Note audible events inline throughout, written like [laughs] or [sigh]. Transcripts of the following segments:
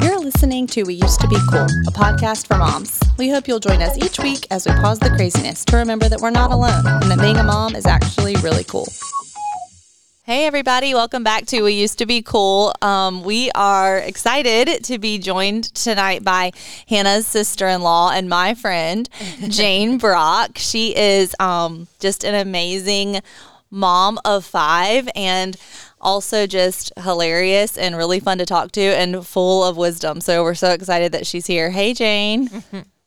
You're listening to We Used to Be Cool, a podcast for moms. We hope you'll join us each week as we pause the craziness to remember that we're not alone and that being a mom is actually really cool. Hey, everybody, welcome back to We Used to Be Cool. Um, we are excited to be joined tonight by Hannah's sister in law and my friend, [laughs] Jane Brock. She is um, just an amazing mom of five and also just hilarious and really fun to talk to and full of wisdom. So we're so excited that she's here. Hey, Jane. [laughs]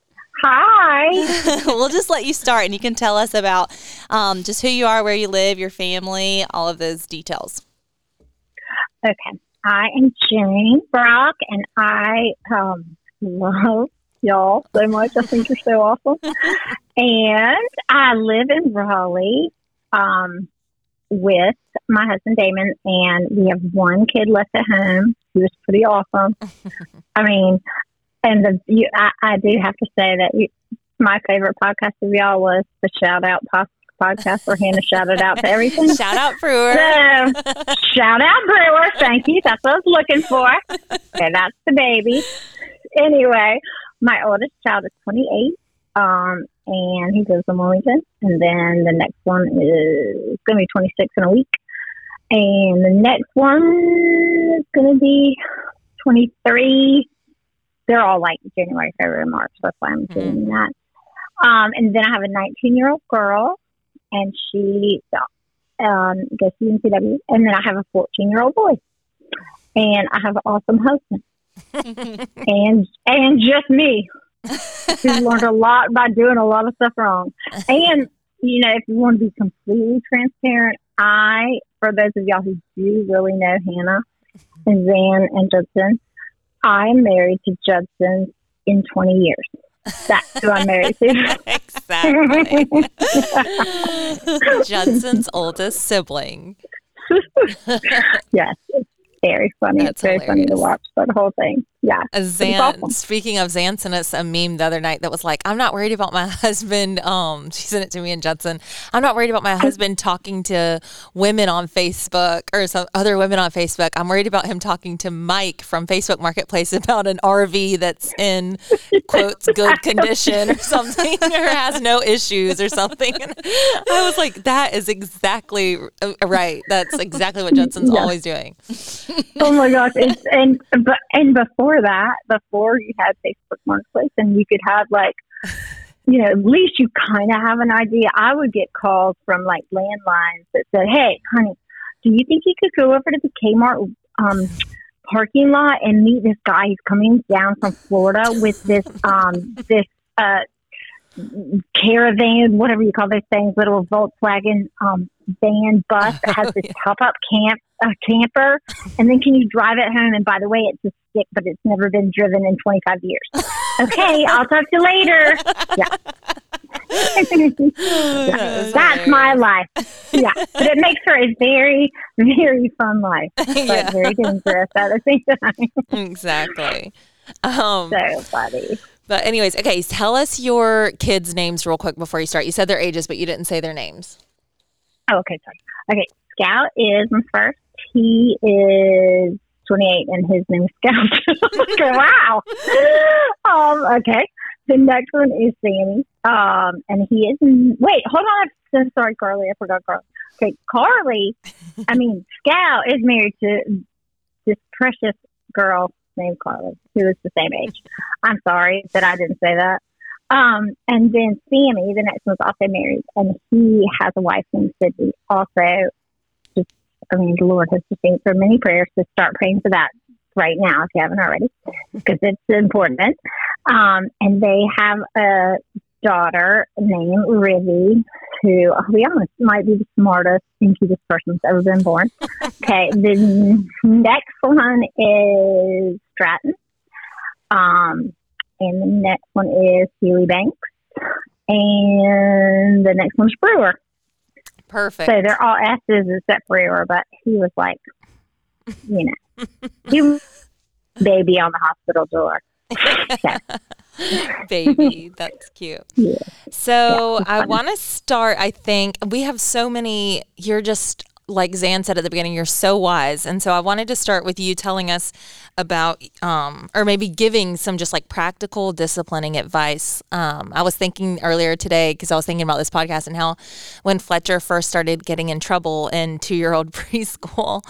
Hi. [laughs] we'll just let you start and you can tell us about um, just who you are, where you live, your family, all of those details. Okay. I am Jane Brock and I um, love y'all so much. I think you're so awesome. [laughs] and I live in Raleigh um, with my husband Damon, and we have one kid left at home. He was pretty awesome. [laughs] I mean, and the you, I, I do have to say that you, my favorite podcast of y'all was the shout out po- podcast where Hannah shouted out to everything. [laughs] Shout out Brewer. So, shout out Brewer. Thank you. That's what I was looking for. And that's the baby. Anyway, my oldest child is 28, um, and he goes to Wilmington. And then the next one is going to be 26 in a week. And the next one is going to be 23 they're all like January, February, March. That's why I'm doing Mm-hmm. that. Um, and then I have a 19 year old girl, and she um, goes to UNCW. And then I have a 14 year old boy, and I have an awesome husband, [laughs] and and just me, [laughs] who's learned a lot by doing a lot of stuff wrong. And you know, if you want to be completely transparent, I, for those of y'all who do really know Hannah and Xan and Judson, I'm married to Judson in 20 years. That's who I'm married to. [laughs] exactly. [laughs] Judson's oldest sibling. [laughs] yes, it's very funny. That's it's very funny to watch that whole thing. Yeah. A Xan, awesome. speaking of Xan sent us a meme the other night that was like, I'm not worried about my [laughs] husband. Um, she sent it to me and Judson. I'm not worried about my husband talking to women on Facebook or some other women on Facebook. I'm worried about him talking to Mike from Facebook Marketplace [laughs] about an RV that's in quotes [laughs] good condition or something or has no issues or something. And I was like, that is exactly uh, right. That's exactly what Judson's Yeah. always doing. Oh my gosh! It's, and and before that, before you had Facebook Marketplace, and you could have like, [laughs] you know, at least you kind of have an idea. I would get calls from like landlines that said, "Hey, honey, do you think you could go over to the Kmart um, parking lot and meet this guy? He's coming down from Florida with this um, [laughs] this uh, caravan, whatever you call those things, little Volkswagen um, van bus that has [laughs] this pop up camp uh, camper, and then can you drive it home? And by the way, it's a stick, but it's never been driven in 25 years. Okay, [laughs] I'll talk to you later. Yeah. That's my life. Yeah, but it makes for a very, very fun life, but [laughs] Yeah. very dangerous at the same time. exactly. Um, so funny. but anyways, okay, tell us your kids' names real quick before you start. You said their ages, but you didn't say their names. Oh, okay, sorry. Okay, Scout is my first. He is 28, and his name is Scout. [laughs] wow. [laughs] Um, okay. The next one is Sammy. Um, and he is. Wait, hold on. Sorry, Carly. I forgot Carly. Okay, Carly. I mean, Scout is married to this precious girl named Carly, who is the same age. I'm sorry that I didn't say that. Um, and then Sammy, the next one's also married, and he has a wife named Sydney. Also, I mean, the Lord has just answered many prayers to start praying for that right now if you haven't already, [laughs] because it's important. Um, and they have a daughter named Rivy, who, I'll be honest, might be the smartest and cutest person that's ever been born. [laughs] okay, the next one is Stratton. Um, and the next one is Healy Banks. And the next one's Brewer. Perfect. So they're all S's except for Brewer, but he was like, you know, he was [laughs] baby on the hospital door. [laughs] Baby, that's cute. Yeah. So Yeah, I want to start. I think we have so many. You're just like Xan said at the beginning. You're so wise, and so I wanted to start with you telling us about, um, or maybe giving some just like practical disciplining advice. Um, I was thinking earlier today because I was thinking about this podcast and how when Fletcher first started getting in trouble in two year old [laughs] preschool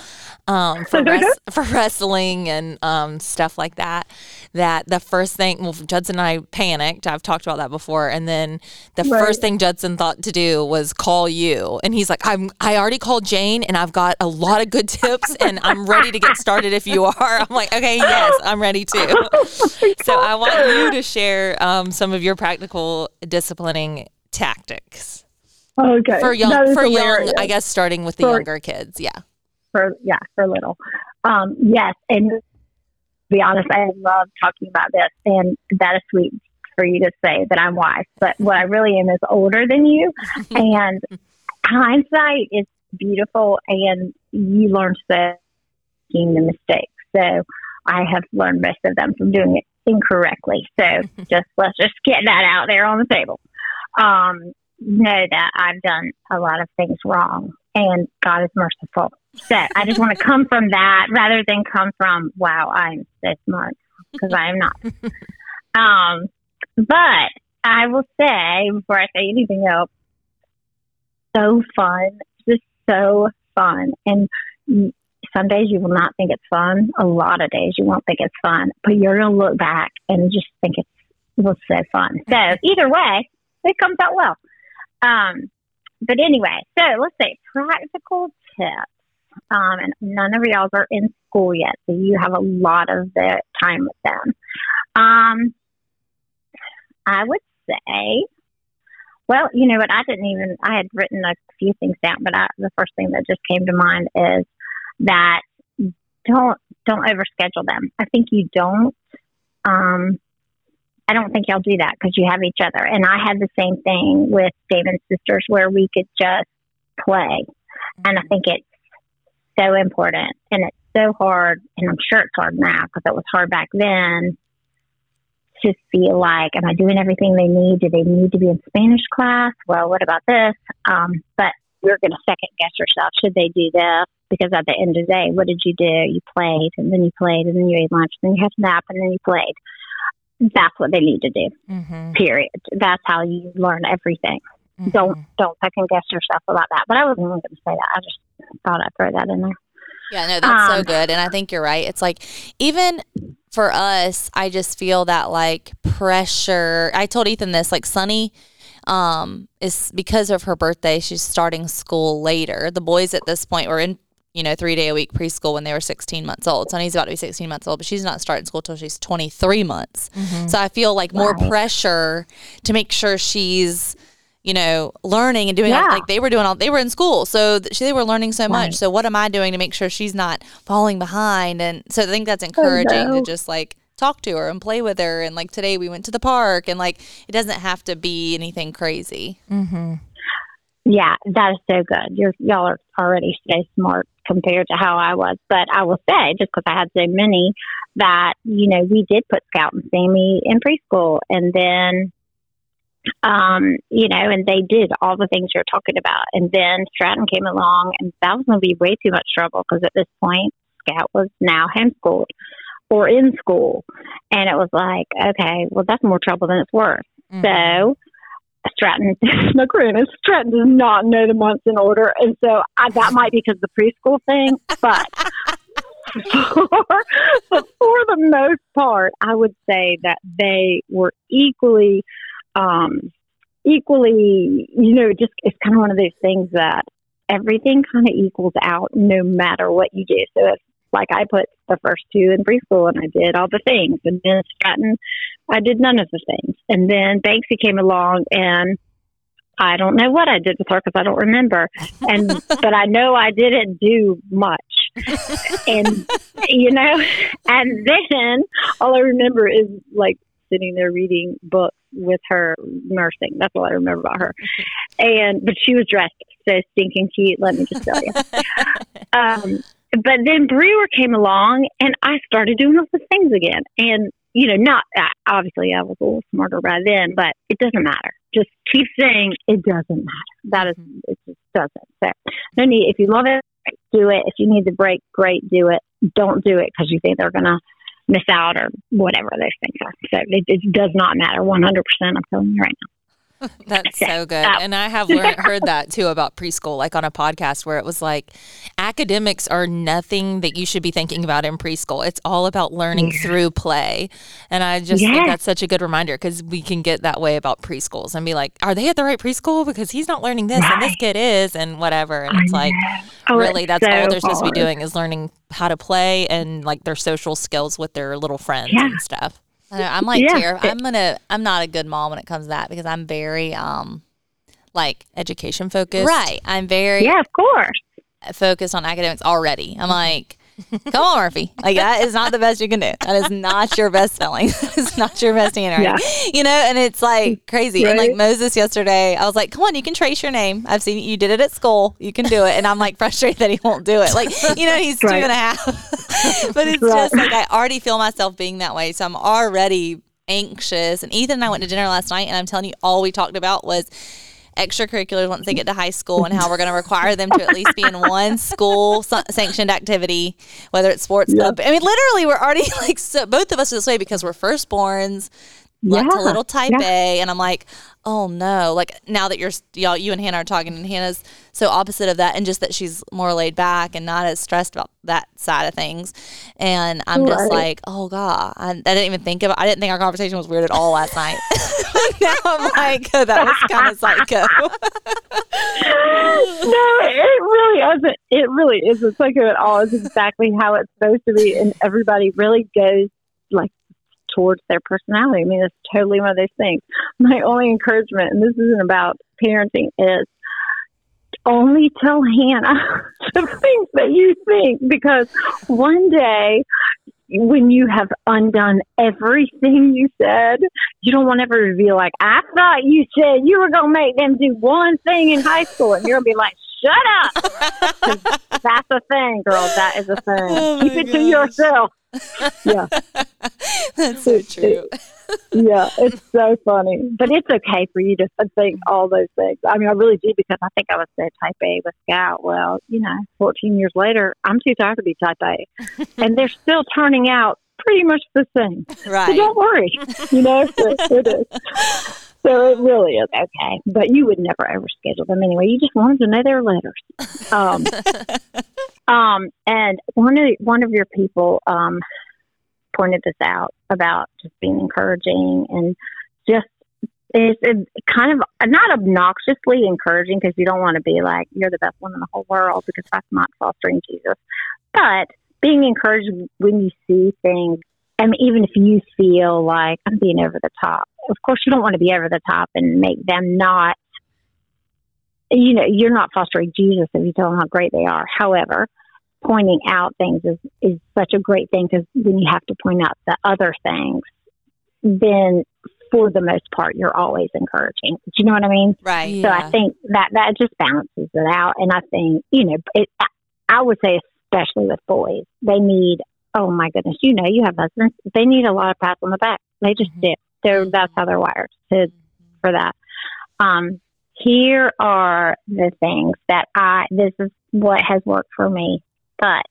um, for [laughs] res- for wrestling and um, stuff like that, that the first thing, well, Judson and I panicked. I've talked about that before, and then the Right. first thing Judson thought to do was call you, and he's like, "I'm I already called Jane, and I've got a lot of good tips, and I'm ready to get started if you are." I'm like, "Okay, yes, I'm ready too." [laughs] [laughs] so I want you to share um, some of your practical disciplining tactics Okay. for young for young. I guess, starting with the For- younger kids. Yeah. for yeah for little um yes and to be honest i love talking about this and that is sweet for you to say that i'm wise but what i really am is older than you [laughs] and hindsight is beautiful and you learn so making the mistakes. So i have learned most of them from doing it incorrectly. So [laughs] just let's just get that out there on the table. Um know that i've done a lot of things wrong and god is merciful. So I just want to come from that rather than come from, wow, I'm so smart because I am not. [laughs] um, but I will say before I say anything else, so fun, so fun. And some days you will not think it's fun. A lot of days you won't think it's fun, but you're going to look back and just think it's, it was so fun. So either way, it comes out well. Um, but anyway, so let's say practical tips um, and none of y'all are in school yet, so you have a lot of the time with them. Um, I would say, well, you know what? I didn't even. I had written a few things down, but I, the first thing that just came to mind is that don't don't overschedule them. I think you don't. Um, I don't think y'all do that because you have each other. And I had the same thing with David's sisters, where we could just play, and I think it's so important and it's so hard and i'm sure it's hard now because it was hard back then to feel like am i doing everything they need? Do they need to be in spanish class? Well what about this? Um, but you're going to second guess yourself. Should they do this? Because at the end of the day what did you do? You played and then you played and then you ate lunch and then you had a nap and then you played. That's what they need to do. Mm-hmm. period. That's how you learn everything. Don't don't second guess yourself about that. But i wasn't even going to say that. I just thought i'd throw that in there. Yeah, no, that's so Um, good. And I think you're right. It's like, even for us, I just feel that like pressure. I told Ethan this, like, Sunny um, is because of her birthday, she's starting school later. The boys at this point were in, you know, three day a week preschool when they were 16 months old. Sunny's about to be 16 months old, but she's not starting school till she's 23 months. So I feel like more Right. pressure to make sure she's, you know, learning and doing all, like they were doing all they were in school, so th- they were learning so much. So what am I doing to make sure she's not falling behind? And so I think that's encouraging to no. just like talk to her and play with her. And like today we went to the park, and like it doesn't have to be anything crazy. Mm-hmm. Yeah, that is so good. You're y'all are already so smart compared to how I was. But I will say, just because I had so many, that you know we did put Scout and Sammy in preschool, and then, um, you know, and they did all the things you're talking about, and then Stratton came along, and that was going to be way too much trouble because at this point, Scout was now homeschooled or in school, and it was like, okay, well that's more trouble than it's worth. Mm-hmm. So Stratton, [laughs] my granted, Stratton does not know the months in order, and so I, that might be because of the preschool thing. But [laughs] for, but for the most part, I would say that they were equally, um, equally, you know, just it's kind of one of those things that everything kind of equals out no matter what you do. So if like I put the first two in preschool and I did all the things, and then Stratton, I did none of the things, and then Banksy came along and. I don't know what I did with her because I don't remember, and but I know I didn't do much, and you know, and then all I remember is like sitting there reading books with her nursing. That's all I remember about her. And but she was dressed so stinking cute. Let me just tell you. [laughs] Um, but then Brewer came along, and I started doing all the things again. And you know, not uh, obviously I was a little smarter by then, but it doesn't matter. Just keep saying it doesn't matter. That is, Mm-hmm. it just doesn't. So, no need. If you love it, do it. If you need the break, great, do it. Don't do it because you think they're gonna miss out or whatever those things are. So it, it does not matter. One hundred percent. I'm telling you right now. [laughs] That's so good. And I have [laughs] learned, heard that too about preschool, like on a podcast where it was like academics are nothing that you should be thinking about in preschool. It's all about learning through play. And I just think that's such a good reminder because we can get that way about preschools and be like, are they at the right preschool? Because he's not learning this and this kid is and whatever. And it's like, Oh, really, that's all they're supposed to be doing is learning how to play and like their social skills with their little friends Yeah. and stuff. I know, I'm like Yeah. Tier. I'm gonna. I'm not a good mom when it comes to that because I'm very um like Education focused. right. I'm very Yeah, of course. focused on academics already. I'm like, [laughs] come on, Murphy. Like that is not the best you can do. That is not your best spelling. [laughs] That is not your best handwriting. You know, and it's like crazy. And like Moses yesterday, I was like, come on, you can trace your name. I've seen you did it at school. You can do it. And I'm like frustrated that he won't do it. Like, you know, he's two Right. and a half. [laughs] but it's Right. just like I already feel myself being that way. So I'm already anxious. And Ethan and I went to dinner last night and I'm telling you all we talked about was extracurriculars once they get to high school and how we're going to require them to at least be in one school sanctioned activity, whether it's sports club. I mean, literally, we're already [laughs] like so, both of us are this way because we're firstborns. Like to Yeah, little type yeah. A, and I'm like, oh no! Like now that you're y'all, you and Hannah are talking, and Hannah's so opposite of that, and just that she's more laid back and not as stressed about that side of things. And I'm just Right. like, oh god, I, I didn't even think of. I didn't think our conversation was weird at all last night. [laughs] now I'm like, oh, [laughs] that was kind of psycho. [laughs] no, it really isn't. It really isn't psycho at all. It's exactly how it's supposed to be, and everybody really goes like towards their personality. I mean, it's totally one of those things. My only encouragement, and this isn't about parenting, is only tell Hannah [laughs] the things that you think because one day when you have undone everything you said, you don't want to ever be like, I thought you said you were going to make them do one thing in high school. And you're going to be like, shut up. [laughs] That's a thing, girl. That is a thing. Oh Keep it to yourself. Yeah. [laughs] That's so true. yeah, it's so funny. But it's okay for you to think all those things. I mean, I really do because I think I was so type A with Scout. Well, you know, 14 years later, I'm too tired to be type A. [laughs] and they're still turning out pretty much the same. So right. don't worry. You know, [laughs] so it is. So it really is okay. But you would never ever schedule them anyway. You just wanted to know their letters. Um, um, and one of one of your people um, pointed this out about just being encouraging and just it's it kind of not obnoxiously encouraging because you don't want to be like you're the best one in the whole world because that's not fostering Jesus, but being encouraged when you see things. I mean, even if you feel like I'm being over the top, of course you don't want to be over the top and make them not. You know, you're not fostering Jesus if you tell them how great they are. However, pointing out things is, is such a great thing because when you have to point out the other things, then for the most part, you're always encouraging. Do you know what I mean? Right. So I think that that just balances it out. And I think, you know, it, I- I would say, especially with boys, they need, oh my goodness, you know, you have husbands, they need a lot of pats on the back. They just Mhm. do. They're, that's how they're wired to, for that. Um, here are the things that I, this is what has worked for me. But,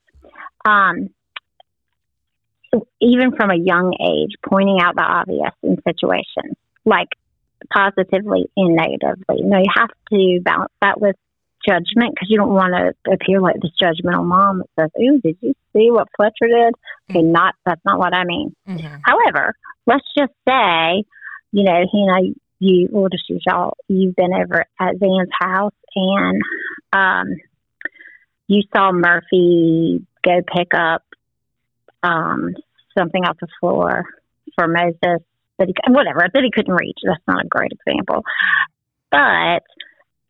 um, even from a young age, pointing out the obvious in situations, like positively and negatively. No, you have to balance that with judgment because you don't want to appear like this judgmental mom that says, "Ooh, did you see what Fletcher did?" Okay, not that's not what I mean. Mhm. However, let's just say, you know, you know, you use y'all. You've been over at Xan's house and um, you saw Murphy go pick up um, something off the floor for Moses that he whatever that he couldn't reach. That's not a great example, but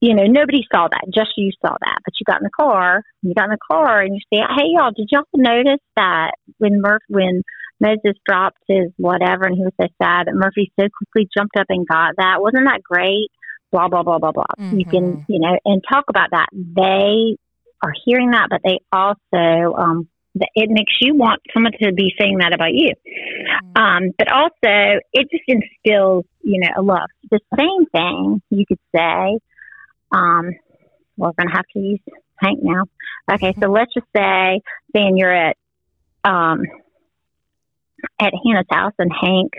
you know nobody saw that. Just you saw that. But you got in the car. You got in the car and you say, "Hey, y'all, did y'all notice that when Murph when Moses dropped his whatever and he was so sad that Murphy so quickly jumped up and got that? Wasn't that great?" Blah blah blah blah blah. You can you know and talk about that. They are hearing that, but they also um, it makes you want someone to be saying that about you. Um, but also, it just instills, you know, a love. The same thing you could say. Um, we're going to have to use Hank now. Okay, so let's just say, then you're at um, at Hannah's house, and Hank,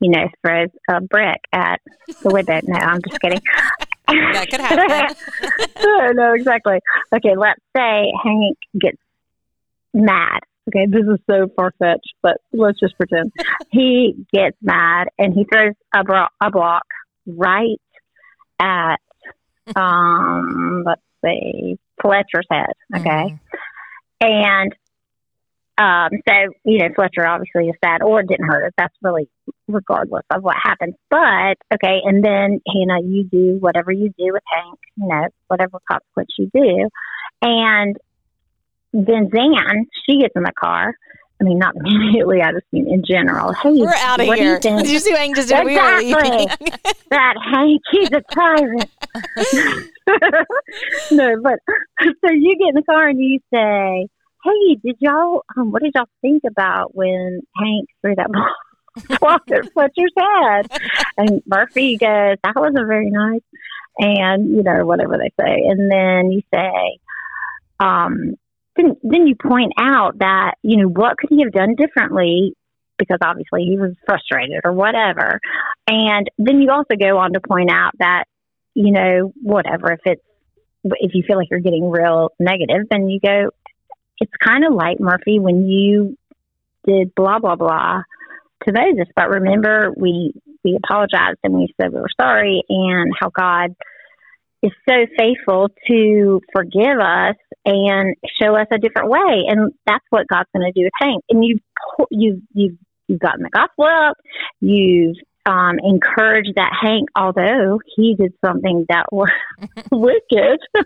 you know, throws a brick at the window. No, I'm just kidding. [laughs] that could happen. [laughs] no, exactly. Okay, let's say Hank gets mad. Okay, this is so far fetched, but let's just pretend. [laughs] he gets mad and he throws a, bro- a block right at, um, let's see, Fletcher's head. Okay. Mm-hmm. And um, so, you know, Fletcher obviously is sad or didn't hurt us. That's really regardless of what happens. But, okay, and then, Hannah, you do whatever you do with Hank, you know, whatever consequence you do. And then Xan, she gets in the car. I mean, not [laughs] immediately. I just mean in general. Hey, we're out of here. [laughs] Did you see what Hank just did? Exactly. [laughs] that Hank, he's a tyrant. [laughs] no, but so you get in the car and you say, "Hey, did y'all? Um, what did y'all think about when Hank threw that [laughs] ball at Fletcher's head?" And Murphy goes, "That wasn't very nice," and you know whatever they say, and then you say, um, then then you point out that you know what could he have done differently because obviously he was frustrated or whatever and then you also go on to point out that you know whatever if it's if you feel like you're getting real negative then you go it's kind of like murphy when you did blah blah blah to moses but remember we we apologized and we said we were sorry and how god is so faithful to forgive us and show us a different way. And that's what God's going to do with Hank. And you've, you've, you've, you've gotten the gospel up. You've um, encouraged that Hank, although he did something that was [laughs] wicked, [laughs]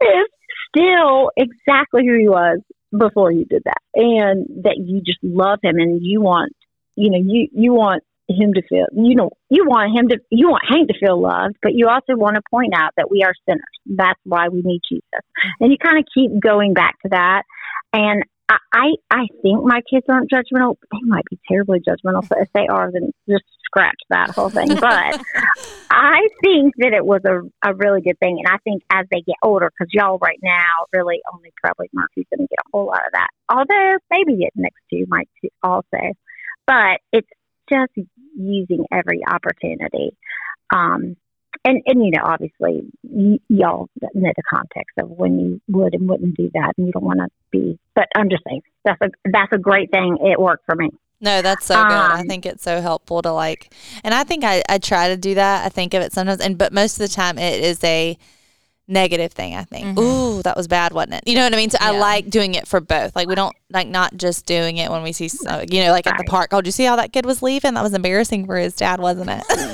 is still exactly who he was before you did that. And that you just love him and you want, you know, you, you want him to feel you know you want him to you want Hank to feel loved, but you also want to point out that we are sinners. That's why we need Jesus. And you kind of keep going back to that. And I I, I think my kids aren't judgmental. They might be terribly judgmental, but if they are, then just scratch that whole thing. [laughs] But I think that it was a, a really good thing. And I think as they get older, because y'all right now really only probably Murphy's going to get a whole lot of that. Although maybe it next two might also. But it's just using every opportunity. Um, and, and you know, obviously, y- y'all know the context of when you would and wouldn't do that, and you don't want to be. But I'm just saying that's a that's a great thing. It worked for me. No, that's so good. Um, I think it's so helpful to like, and I think I, I try to do that. I think of it sometimes, and but most of the time it is a negative thing, I think. Mm-hmm. Ooh, that was bad, wasn't it? You know what I mean? So yeah. I like doing it for both. Like we don't like not just doing it when we see, you know, like at the park. Oh, did you see how that kid was leaving? That was embarrassing for his dad, wasn't it? [laughs]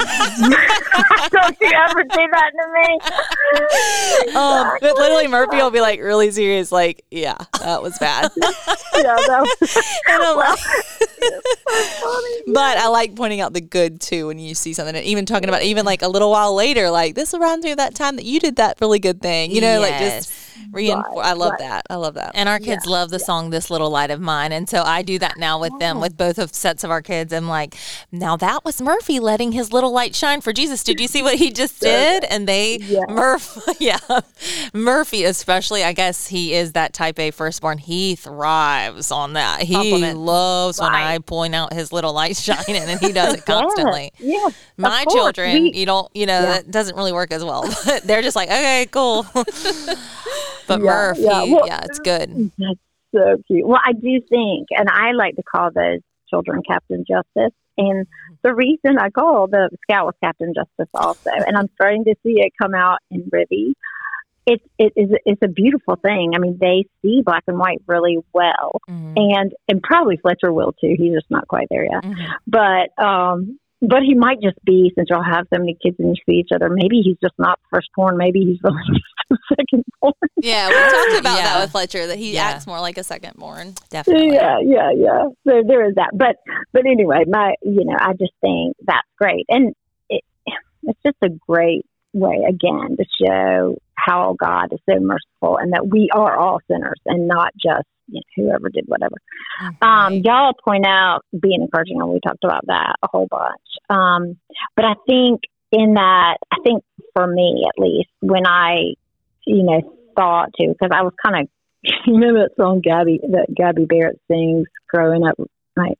don't you ever do that to me? um, but literally, Murphy will be like really serious, like, yeah, that was bad. [laughs] yeah, that was. [laughs] and I'm like, [laughs] but I like pointing out the good too when you see something, and even talking about even like a little while later, like this reminds me of that time that you did that really good thing. You know, yes. like just reinforce. Right, I love right. that. I love that. And our kids yeah, love the yeah. song "This Little Light of Mine," and so I do that now with them, with both of sets of our kids. I'm like, now that was Murphy letting his little light shine for Jesus. Did you see what he just did? And they, yeah. Murph, [laughs] yeah, Murphy especially. I guess he is that Type A firstborn. He thrives on that. He Compliment. loves right. when I point out his little light [laughs] shining, and he [laughs] does it constantly. yeah, my children, we, you don't, you know, that doesn't really work as well. But they're just like, okay, cool. But yeah, Murph, yeah. He, well, yeah, it's good. That's so cute. Well, I do think, and I like to call those children Captain Justice. And the reason I call the Scout was Captain Justice also, and I'm starting to see it come out in Ribby. It's it is it's a beautiful thing. I mean, they see black and white really well, mm-hmm. and and probably Fletcher will too. He's just not quite there yet. Mm-hmm. But um, but he might just be since y'all have so many kids and you see each other. Maybe he's just not firstborn. Maybe he's [laughs] really just [laughs] a secondborn. Yeah, we talked about yeah. that with Fletcher that he yeah. acts more like a second born. Definitely. Yeah, yeah, yeah. So there is that. But but anyway, my you know I just think that's great, and it, it's just a great way again to show how God is so merciful and that we are all sinners and not just you know, whoever did whatever. Mm-hmm. Um, y'all point out being encouraging, and we talked about that a whole bunch. Um, but I think in that, I think for me at least, when I, you know, thought to, because I was kind of, [laughs] you know, that song Gabby that Gabby Barrett sings, growing up, like,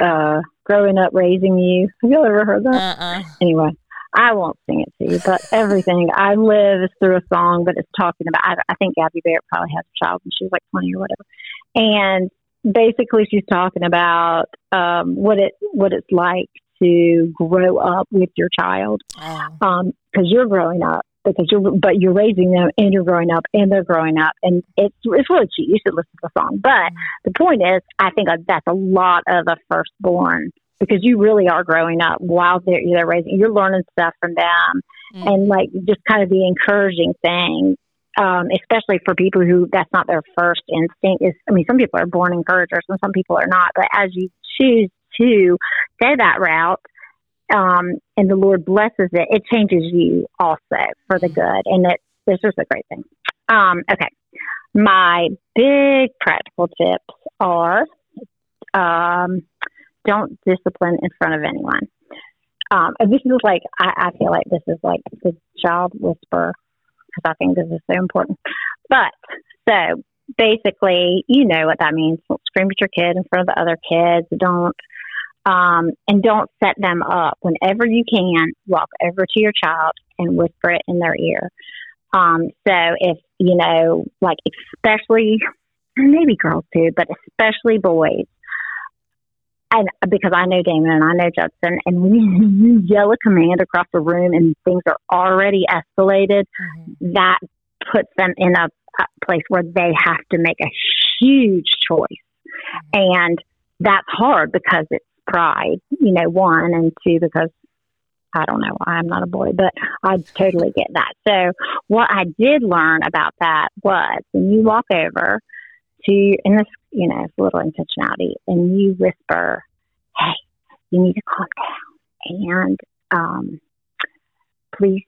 uh, growing up raising you. Have you ever heard that? Uh-uh. Anyway, I won't sing it to you, but everything I live is through a song, but it's talking about. I, I think Gabby Barrett probably has a child when she was like twenty or whatever, and basically she's talking about um, what it what it's like to grow up with your child because oh. um, you're growing up because you're but you're raising them and you're growing up and they're growing up and it's it's really cute. You should listen to the song. But mm. the point is, I think that's a lot of the firstborn because you really are growing up while they're they're raising. You're learning stuff from them, mm-hmm. and like just kind of the encouraging thing. Um, especially for people who that's not their first instinct is I mean some people are born encouragers and some people are not but as you choose to go that route um, and the Lord blesses it it changes you also for the good and it it's just a great thing um, okay my big practical tips are um, don't discipline in front of anyone. Um, and this is like, I, I feel like this is like the child whisper because I think this is so important. But so basically, you know what that means. Don't scream at your kid in front of the other kids. Don't, um, and don't set them up. Whenever you can, walk over to your child and whisper it in their ear. Um, so if, you know, like especially, maybe girls too, but especially boys, and because I know Damon and I know Judson, and when you yell a command across the room and things are already escalated, mm-hmm. that puts them in a, a, place where they have to make a huge choice. Mm-hmm. And that's hard because it's pride, you know, one, and two, because I don't know I'm not a boy, but I totally get that. So, what I did learn about that was when you walk over, to in this you know it's a little intentionality and you whisper hey you need to calm down and um, please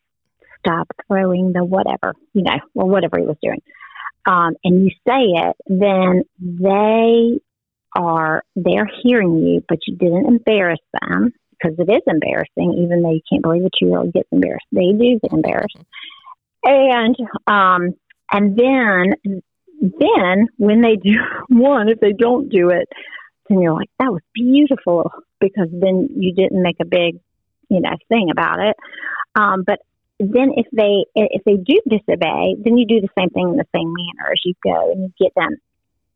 stop throwing the whatever you know or whatever he was doing um, and you say it then they are they're hearing you but you didn't embarrass them because it is embarrassing even though you can't believe two year old gets embarrassed they do get embarrassed and um, and then then when they do [laughs] one, if they don't do it, then you're like, that was beautiful because then you didn't make a big, you know, thing about it. Um, but then if they if they do disobey, then you do the same thing in the same manner as you go and you get them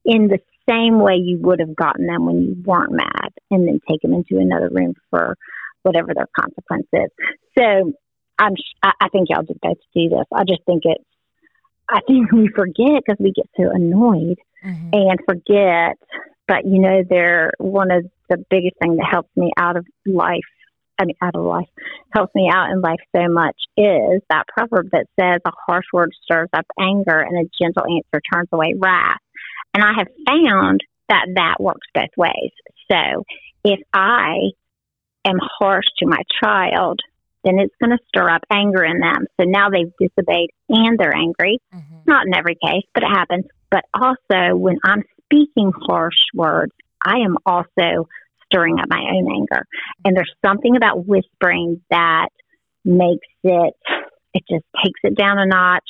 in the same way you would have gotten them when you weren't mad, and then take them into another room for whatever their consequence is. So I'm I think y'all just both do this. I just think it's I think [laughs] we forget because we get so annoyed mm-hmm. and forget. But you know, they're one of the biggest thing that helps me out of life. I mean, out of life helps me out in life so much is that proverb that says a harsh word stirs up anger and a gentle answer turns away wrath. And I have found that that works both ways. So if I am harsh to my child, then it's going to stir up anger in them. So now they've disobeyed and they're angry. Mm-hmm. Not in every case, but it happens. But also, when I'm speaking harsh words, I am also stirring up my own anger. And there's something about whispering that makes it, it just takes it down a notch.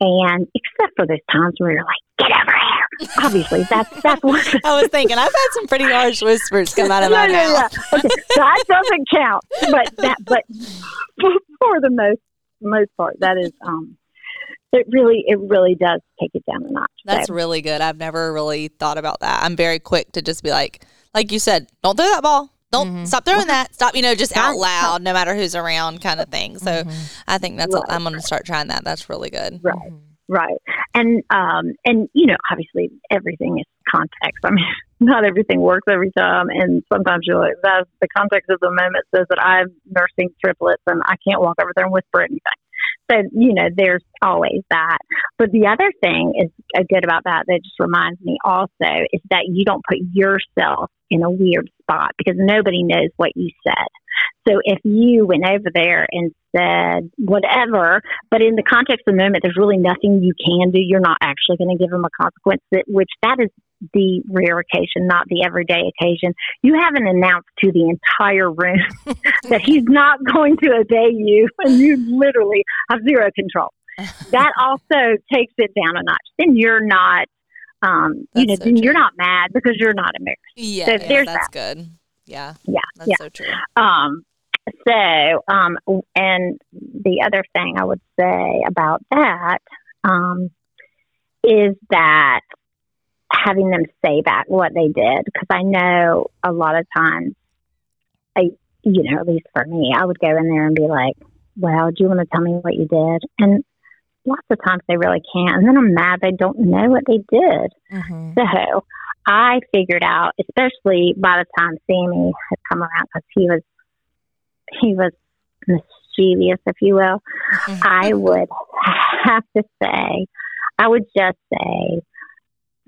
And except for those times where you're like, get over here. Obviously, that's that's what [laughs] I was thinking. I've had some pretty harsh whispers come out of my yeah, mouth. Yeah. Okay, that doesn't count. But that, but for the most most part, that is um, it really it really does take it down a notch. That's so. really good. I've never really thought about that. I'm very quick to just be like, like you said, don't throw that ball. Don't mm-hmm. stop throwing that. Stop, you know, just out loud, no matter who's around, kind of thing. So, mm-hmm. I think that's. Right. A, I'm going to start trying that. That's really good. Right. Mm-hmm. Right. And um and you know, obviously everything is context. [laughs] I mean, not everything works every time and sometimes you're like that's the context of the moment says that I'm nursing triplets and I can't walk over there and whisper anything. So, you know, there's always that. But the other thing is uh, good about that that just reminds me also is that you don't put yourself in a weird spot because nobody knows what you said. So if you went over there and said whatever, but in the context of the moment, there's really nothing you can do. You're not actually going to give them a consequence. That which that is the rare occasion, not the everyday occasion. You haven't announced to the entire room [laughs] that he's not going to obey you, and you literally have zero control. That [laughs] also takes it down a notch. Then you're not, um, you know, so then you're not mad because you're not embarrassed. Yeah, So yeah, there's that's good. Yeah, Yeah, that's yeah. so true. Um, so, um, and the other thing I would say about that um, is that having them say back what they did, because I know a lot of times, I, you know, at least for me, I would go in there and be like, "Well, do you want to tell me what you did?" And lots of times they really can't, and then I'm mad they don't know what they did. Mm-hmm. So I figured out, especially by the time Sammy had come around, because he was he was mischievous, if you will. Mm-hmm. I would have to say, I would just say,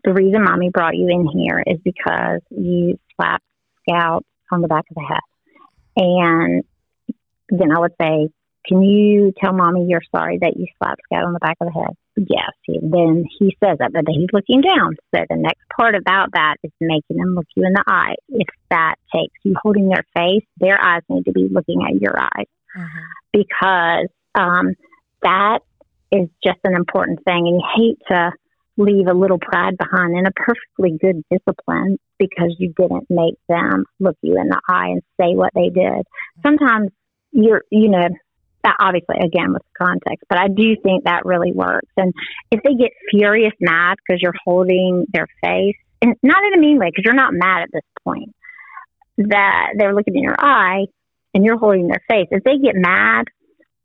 the reason mommy brought you in here is because you slapped Scout on the back of the head, and then I would say, can you tell mommy you're sorry that you slapped Scout on the back of the head? Yes. He, then he says that, but then he's looking down. So the next part about that is making them look you in the eye. If that takes you holding their face, their eyes need to be looking at your eyes Mm-hmm. because um, that is just an important thing. And you hate to leave a little pride behind in a perfectly good discipline because you didn't make them look you in the eye and say what they did. Sometimes you're, you know, that obviously again with context, but I do think that really works. And if they get furious mad because you're holding their face, and not in a mean way because you're not mad at this point, that they're looking in your eye and you're holding their face. If they get mad,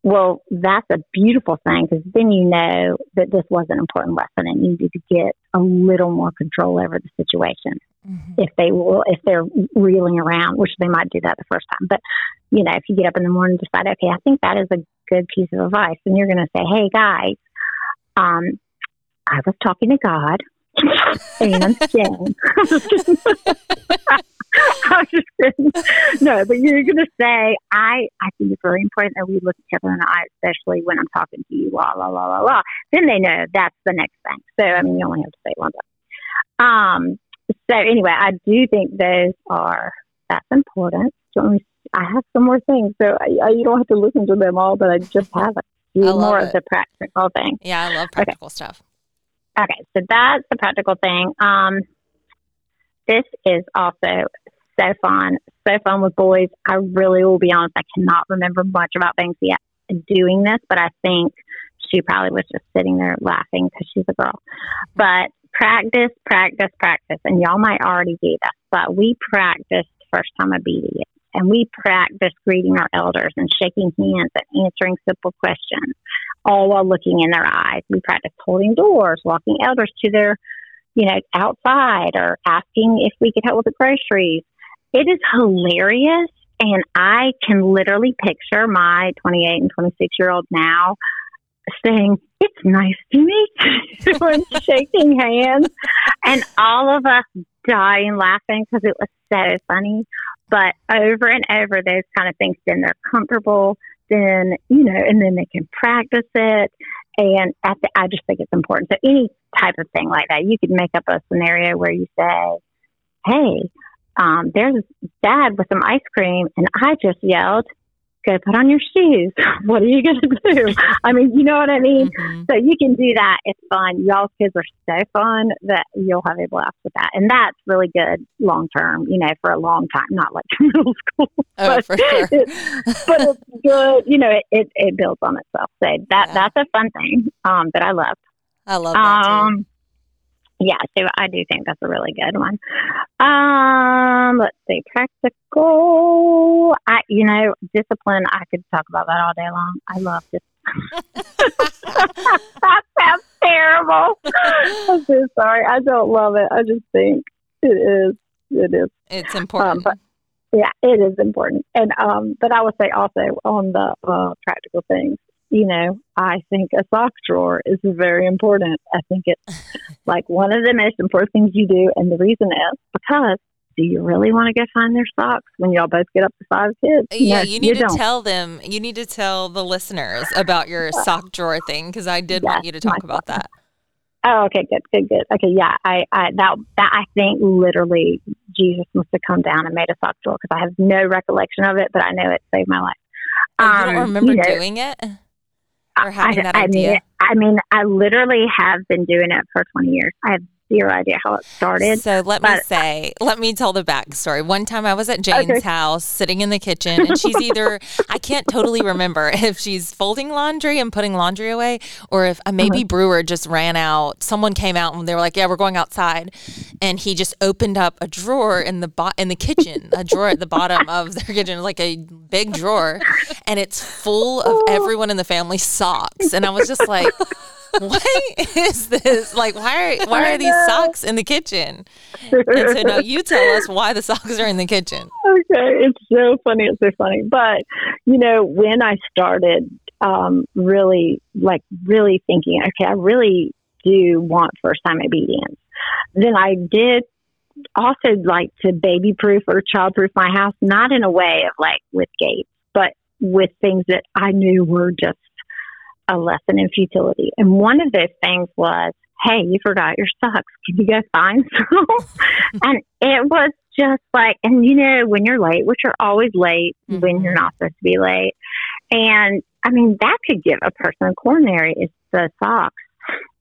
well, that's a beautiful thing because then you know that this was an important lesson and you need to get a little more control over the situation. Mm-hmm. If they will, if they're reeling around, which they might do that the first time, but you know, if you get up in the morning and decide, okay, I think that is a good piece of advice, and you're going to say, hey guys, um, I was talking to God [laughs] and [laughs] [laughs] Jen. [laughs] I was just kidding. No, but you're going to say, I, I think it's really important that we look each other in the eye, especially when I'm talking to you, la, la, la, la, la. Then they know that's the next thing. So, I mean, you only have to say one time. Um, so, anyway, I do think those are, that's important. Do you want me, I have some more things, so I, I, you don't have to listen to them all, but I just have a few more it. of the practical things. Yeah, I love practical stuff. Okay, so that's the practical thing. Um, this is also so fun, so fun with boys. I really will be honest, I cannot remember much about Banksy doing this, but I think she probably was just sitting there laughing because she's a girl. But practice, practice, practice, and y'all might already do this, but we practiced first time obedience. And we practiced greeting our elders and shaking hands and answering simple questions all while looking in their eyes. We practiced holding doors, walking elders to their, you know, outside or asking if we could help with the groceries. It is hilarious. And I can literally picture my 28 and 26 year old now saying, It's nice to meet you, [laughs] and shaking hands. And all of us dying laughing because it was so funny. But over and over, those kind of things, then they're comfortable then you know, and then they can practice it. And the, I just think it's important. So any type of thing like that, you could make up a scenario where you say, "Hey, um, there's dad with some ice cream, and I just yelled." Go put on your shoes. [laughs] What are you going to do? I mean, you know what I mean? Mhm. So you can do that. It's fun. Y'all's kids are so fun that you'll have a blast with that. And that's really good long term, you know, for a long time, not like [laughs] middle school. Oh, but, for sure. but it's [laughs] good. You know, it, it, it builds on itself. So that Yeah. that's a fun thing um, that I love. I love that too. Um, yeah, so I do think that's a really good one. Um, let's see, practical. I, you know, discipline. I could talk about that all day long. I love discipline. [laughs] that sounds terrible. I'm so sorry. I don't love it. I just think it is. It is. It's important. but- Yeah, it is important. And um, but I would say also on the uh, practical things, you know, I think a sock drawer is very important. I think it's [laughs] like one of the most important things you do, and the reason is because do you really want to go find their socks when y'all both get up to five kids? Yeah, No, you need to don't. tell them. You need to tell the listeners about your sock drawer thing because I did want you to talk about that. [laughs] Oh, okay, good, good, good. Okay, yeah, I, I that that I think literally Jesus must have come down and made a sock drawer because I have no recollection of it, but I know it saved my life. Oh, you Um, don't remember you know, doing it or having I, that I idea? Mean, I mean, I literally have been doing it for 20 years. I have zero idea how it started. So let me say, let me tell the backstory. One time I was at Jane's Okay. house sitting in the kitchen, and she's either, [laughs] I can't totally remember [laughs] if she's folding laundry and putting laundry away, or if maybe uh-huh. Brewer just ran out. Someone came out and they were like, Yeah, we're going outside. And he just opened up a drawer in the bo- in the kitchen, a drawer at the bottom of their kitchen, like a big drawer, and it's full of [laughs] oh. everyone in the family socks. And I was just like, what is this? Like, why are [laughs] why are these socks in the kitchen? And so now you tell us why the socks are in the kitchen. okay, it's so funny. It's so funny. But you know, when I started, um, really like really thinking, okay, I really do want first time obedience. Then I did also like to baby proof or child proof my house, not in a way of like with gates, but with things that I knew were just a lesson in futility. And one of those things was, hey, you forgot your socks. Can you go find [laughs] some? [laughs] and it was just like, and you know, when you're late, which you're always late when you're mm-hmm. not supposed to be late. And I mean, that could give a person a coronary is the socks.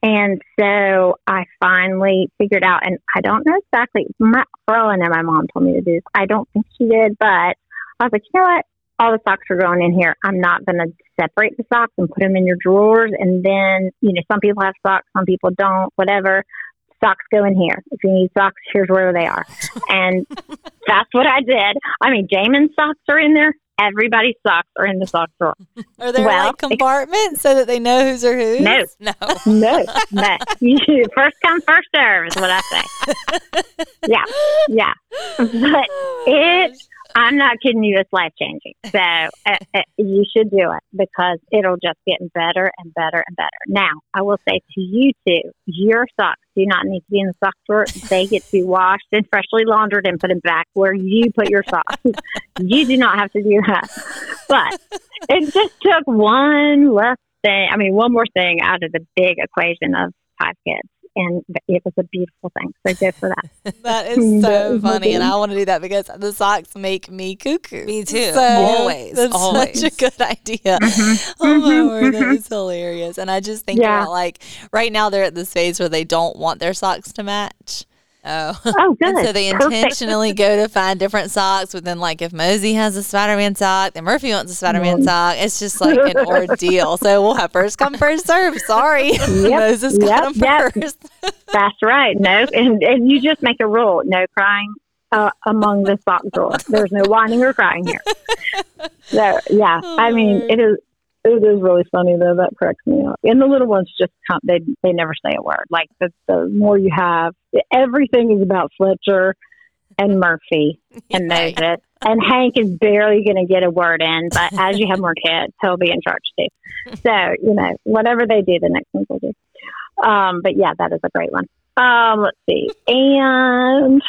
And so I finally figured out, and I don't know exactly, my, for all I know, my mom told me to do this. I don't think she did, but I was like, you know what? All the socks are going in here. I'm not going to separate the socks and put them in your drawers. And then, you know, some people have socks, some people don't, whatever. Socks go in here. If you need socks, here's where they are. And [laughs] that's what I did. I mean, Jamin's socks are in there. Everybody's socks are in the sock drawer. Are there Well, like compartments so that they know who's are whose? No, No. no, no. [laughs] [laughs] First come, first serve is what I say. Yeah, yeah. Oh but it, I'm not kidding you, it's life changing. So uh, uh, you should do it because it'll just get better and better and better. Now, I will say to you two, your socks do not need to be in the sock drawer. They get to be washed and freshly laundered and put them back where you put your socks. you do not have to do that. But it just took one less thing, I mean, one more thing out of the big equation of five kids. And it was a beautiful thing. So good for that. [laughs] That is [laughs] so funny, and. I want to do that because the socks make me cuckoo. Me too. So Always, that's always. such a good idea. Mm-hmm. [laughs] Oh my mm-hmm. word, that mm-hmm. is hilarious. And I just think Yeah. about like right now they're at this phase where they don't want their socks to match. Oh. Oh, [laughs] good. So they intentionally go to find different socks. But then, like, if Mosey has a Spider Man sock, then Murphy wants a Spider Man sock. It's just like an ordeal. So we'll have first come, first serve. Sorry. [laughs] Moses got Yep, them yep. first. [laughs] That's right. No, and, and you just make a rule: no crying uh, among the sock drawer. There's no whining or crying here. So yeah, I mean, it is. It is really funny though. That cracks me up. And the little ones just come. They they never say a word. Like the the more you have, everything is about Fletcher and Murphy [laughs] and. Moses. And Hank is barely going to get a word in, but as you have more kids, he'll be in charge too. [laughs] So you know, whatever they do, the next ones will do. Um, but yeah, that is a great one. Um, let's see. And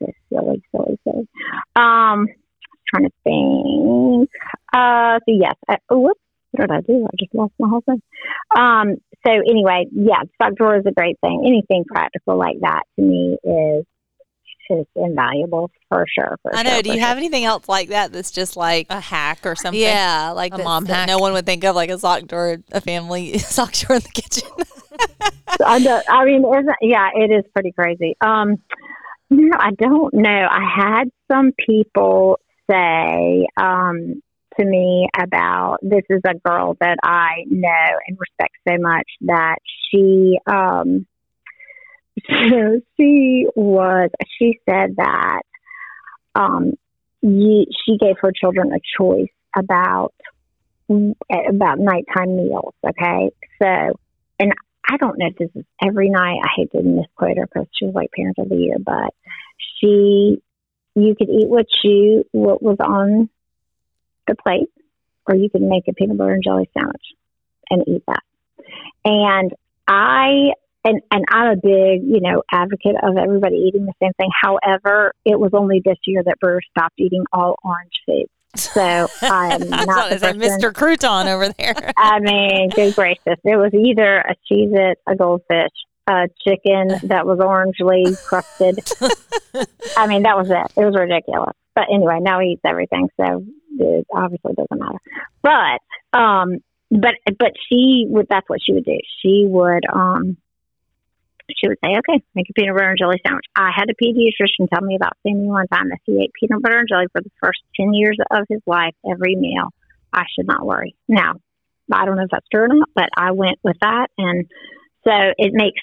this silly, silly, silly. Um, trying to think. Uh, so yes. I, oh, whoops. What did I do? I just lost my whole thing. Um, so anyway, yeah, stock drawer is a great thing. Anything practical like that to me is is invaluable for sure. For I know. sure, Do you sure. have anything else like that that's just like, A hack or something. yeah, like A mom hack. no one would think of, like a sock drawer, a family [laughs] sock drawer in the kitchen? I, don't, I mean, isn't, yeah, it is pretty crazy. Um, you know, I don't know. I had some people say um, to me about this is a girl that I know and respect so much that she um, [laughs] she was she said that um, ye, she gave her children a choice about about nighttime meals. Okay, so and I don't know if this is every night. I hate to misquote her because she was like parent of the year, but she, you could eat what you what was on the plate, or you can make a peanut butter and jelly sandwich and eat that. And I and and I'm a big, you know, advocate of everybody eating the same thing. However, it was only this year that Brewer stopped eating all orange foods. So [laughs] I'm not is that Mr. Crouton over there. [laughs] I mean, good gracious, it was either a cheese it, a goldfish, a chicken that was orangely crusted. [laughs] I mean, that was it. It was ridiculous. But anyway, now he eats everything, so it obviously doesn't matter. But um, but but she would. That's what she would do. She would um she would say, okay, make a peanut butter and jelly sandwich. I had a pediatrician tell me about Sammy one time that he ate peanut butter and jelly for the first 10 years of his life, every meal. I should not worry. Now, I don't know if that's true or not, but I went with that. And so it makes,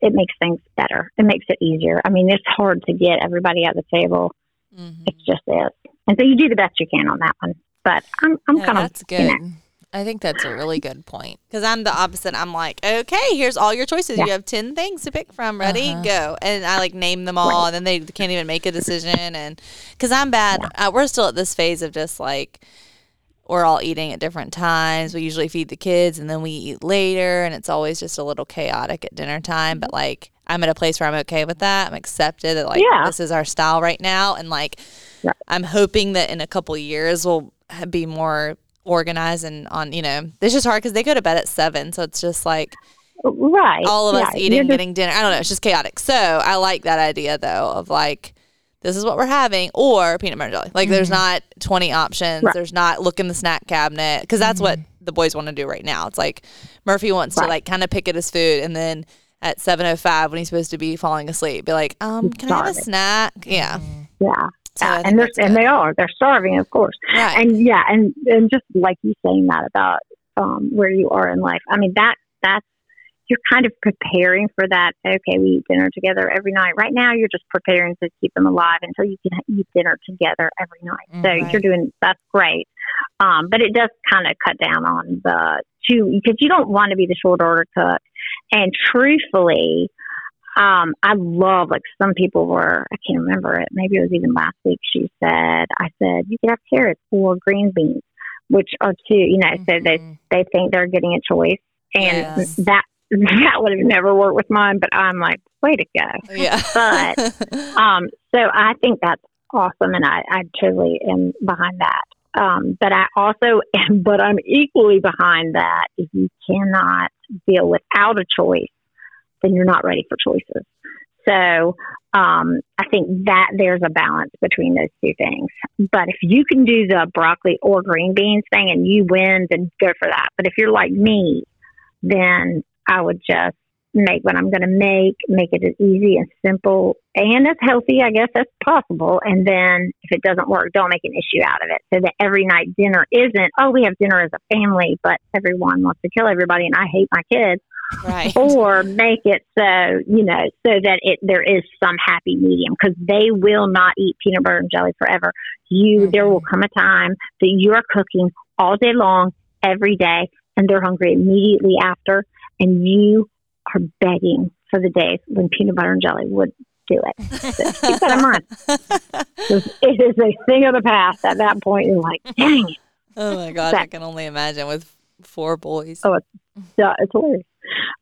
it makes things better. It makes it easier. I mean, it's hard to get everybody at the table. Mm-hmm. It just is. And so you do the best you can on that one. But I'm, I'm yeah, kind of, that's good. You know, I think that's a really good point. Because I'm the opposite. I'm like, okay, here's all your choices. Yeah. You have 10 things to pick from. Ready? Uh-huh. Go. And I like name them all, right. and then they can't even make a decision. And because I'm bad, yeah. uh, we're still at this phase of just like, we're all eating at different times. We usually feed the kids and then we eat later, and it's always just a little chaotic at dinner time. But like, I'm at a place where I'm okay with that. I'm accepted that like yeah. this is our style right now, and like, I'm hoping that in a couple years we'll be more organized and on you know it's just hard because they go to bed at seven so it's just like right. all of yeah, us eating just, getting dinner. I don't know it's just chaotic. So i like that idea though of like this is what we're having or peanut butter jelly. Like mm-hmm. there's not 20 options. Right. there's not look in the snack cabinet because that's mm-hmm. what the boys want to do right now. It's like murphy wants right. to like kind of pick at his food and then at 7.05 when he's supposed to be falling asleep be like um can i have a snack? Yeah. Yeah yeah, and they're and they are they're starving, of course. Right. And yeah, and and just like you saying that about um, where you are in life. I mean that that's you're kind of preparing for that. Okay, we eat dinner together every night. Right now, you're just preparing to keep them alive until you can eat dinner together every night. Mm, so right. you're doing that's great. Um, but it does kind of cut down on the two because you don't want to be the short order cook. And truthfully, um, I love like some people were I can't remember it. Maybe it was even last week. She said I said you could have carrots or green beans, which are two. You know, mm-hmm. so they mm-hmm. they think they're getting a choice, and yes. that that would have never worked with mine. But I'm like, way to go. Yeah. but [laughs] um, so I think that's awesome, and I I totally am behind that. Um, but I also am, [laughs] but I'm equally behind that. If you cannot deal without a choice then you're not ready for choices. So um, I think that there's a balance between those two things. But if you can do the broccoli or green beans thing and you win, then go for that. But if you're like me, then I would just make what I'm going to make, make it as easy and simple and as healthy, I guess, as possible. And then if it doesn't work, don't make an issue out of it. So that every night dinner isn't, oh, we have dinner as a family, but everyone wants to kill everybody and I hate my kids right. or make it so you know so that it there is some happy medium because they will not eat peanut butter and jelly forever. You mm-hmm. there will come a time that you are cooking all day long every day, and they're hungry immediately after, and you are begging for the days when peanut butter and jelly would do it. So keep that in mind. [laughs] it is a thing of the past. At that point, you're like, dang it. Oh my gosh, I can only imagine with four boys. Oh, it's, yeah, it's hilarious.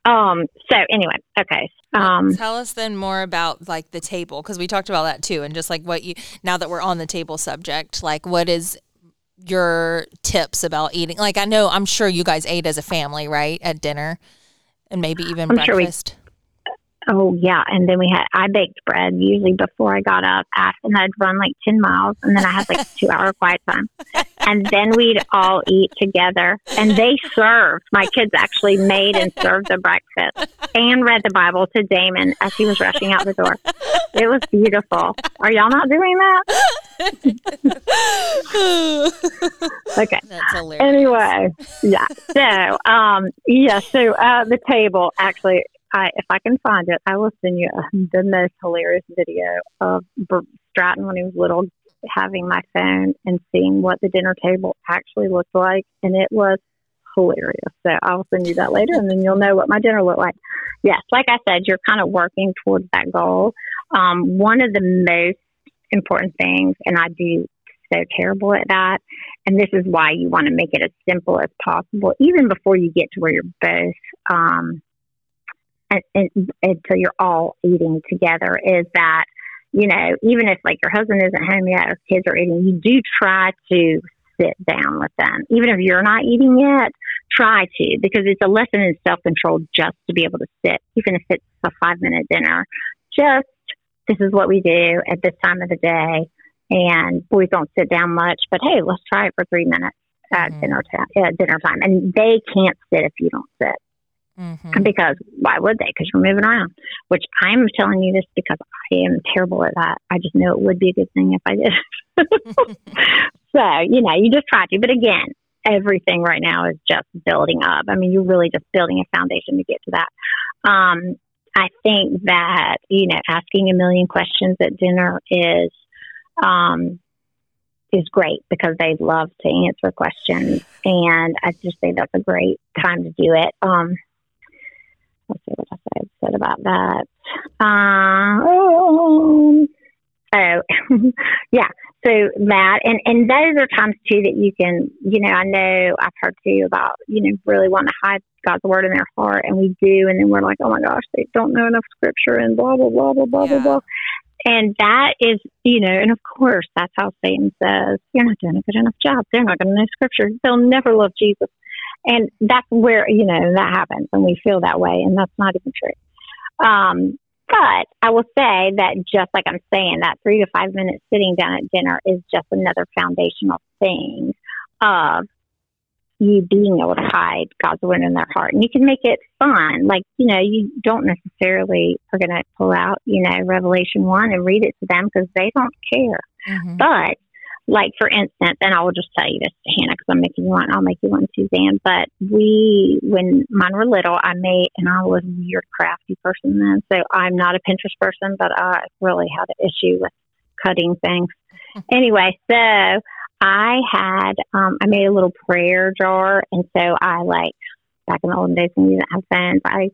Um, so anyway, okay. Um, Tell us then more about like the table because we talked about that too, and just like what you now that we're on the table subject, like what is your tips about eating? Like I know I'm sure you guys ate as a family, right, at dinner, and maybe even I'm breakfast. Sure Oh yeah, and then we had I baked bread usually before I got up, and I'd run like ten miles, and then I had like two hour quiet time, and then we'd all eat together. And they served. My kids actually made and served the breakfast and read the Bible to Damon as he was rushing out the door. It was beautiful. Are y'all not doing that? [laughs] okay. That's hilarious. Anyway, yeah. So, um, yeah. So uh, the table actually I, if I can find it, I will send you the most hilarious video of Stratton when he was little, having my phone and seeing what the dinner table actually looked like, and it was hilarious. So I will send you that later, and then you'll know what my dinner looked like. Yes, like I said, you're kind of working towards that goal. Um, one of the most important things, and I do so terrible at that. And this is why you want to make it as simple as possible, even before you get to where you're both um, and, and, until you're all eating together is that you know even if like your husband isn't home yet or kids are eating, you do try to sit down with them, even if you're not eating yet. Try to because it's a lesson in self control just to be able to sit, even if it's a five minute dinner. Just this is what we do at this time of the day. And boys don't sit down much, but hey, let's try it for three minutes at mm-hmm. dinner time. At dinner time, and they can't sit if you don't sit. Mm-hmm. Because why would they? Because you're moving around. Which I'm telling you this because I am terrible at that. I just know it would be a good thing if I did. [laughs] so you know, you just try to. But again, everything right now is just building up. I mean, you're really just building a foundation to get to that. Um, I think that you know, asking a million questions at dinner is um, is great because they love to answer questions, and I just think that's a great time to do it. Um, let's see what I said about that. Um, oh, [laughs] yeah. So that and and those are times too that you can, you know, I know I've heard too about, you know, really want to hide God's word in their heart, and we do, and then we're like, oh my gosh, they don't know enough scripture, and blah blah blah blah blah yeah. blah blah. And that is, you know, and of course, that's how Satan says, you're not doing a good enough job. They're not going to know scripture. They'll never love Jesus. And that's where, you know, that happens and we feel that way. And that's not even true. Um, but I will say that just like I'm saying, that three to five minutes sitting down at dinner is just another foundational thing of you being able to hide God's word in their heart. And you can make it fun. Like, you know, you don't necessarily are going to pull out, you know, Revelation 1 and read it to them because they don't care. Mm-hmm. But, like, for instance, and I will just tell you this, Hannah, because I'm making you one, I'll make you one, Suzanne. But we, when mine were little, I made, and I was a weird crafty person then. So I'm not a Pinterest person, but I really had an issue with cutting things. [laughs] anyway, so I had um, I made a little prayer jar, and so I like back in the olden days when you didn't have phones, I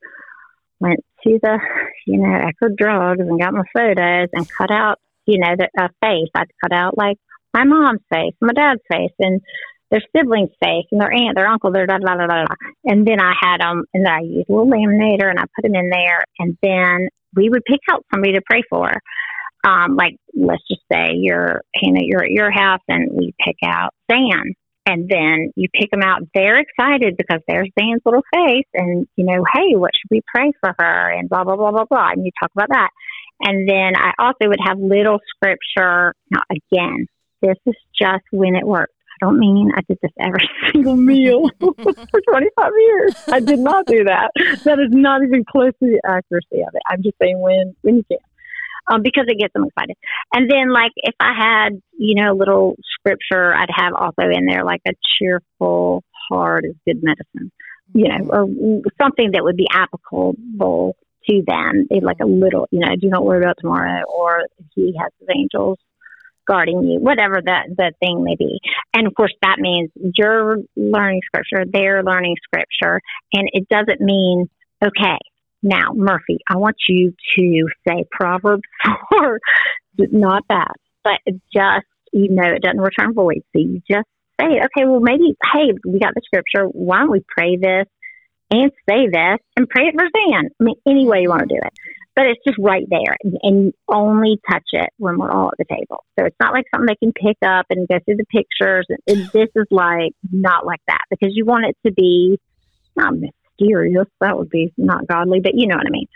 went to the you know Eckerd Drugs and got my photos and cut out you know the a face. I'd cut out like my mom's face, my dad's face, and their siblings' face, and their aunt, their uncle, their da da da da. And then I had them, um, and I used a little laminator, and I put them in there, and then we would pick out somebody to pray for um, like let's just say you're Hannah, you're at your house and we pick out Xan. And then you pick them out. They're excited because there's Xan's little face, and you know, hey, what should we pray for her? And blah blah blah blah blah. And you talk about that. And then I also would have little scripture. Now, again, this is just when it worked. I don't mean I did this every [laughs] single meal [laughs] for 25 years. I did not do that. That is not even close to the accuracy of it. I'm just saying when when you can um, because it gets them excited. And then, like, if I had, you know, a little scripture, I'd have also in there like a cheerful heart is good medicine, you know, or something that would be applicable to them. Like a little, you know, do not worry about tomorrow, or he has his angels guarding you, whatever that the thing may be. And of course, that means you're learning scripture, they're learning scripture, and it doesn't mean okay now, Murphy, I want you to say Proverbs [laughs] 4, not that, but just, you know, it doesn't return void. So you just say, okay, well, maybe, hey, we got the scripture. Why don't we pray this and say this and pray it for Xan? I mean, any way you want to do it. But it's just right there, and and you only touch it when we're all at the table. So it's not like something they can pick up and go through the pictures. And this is like not like that because you want it to be not mysterious. That would be not godly, but you know what I mean.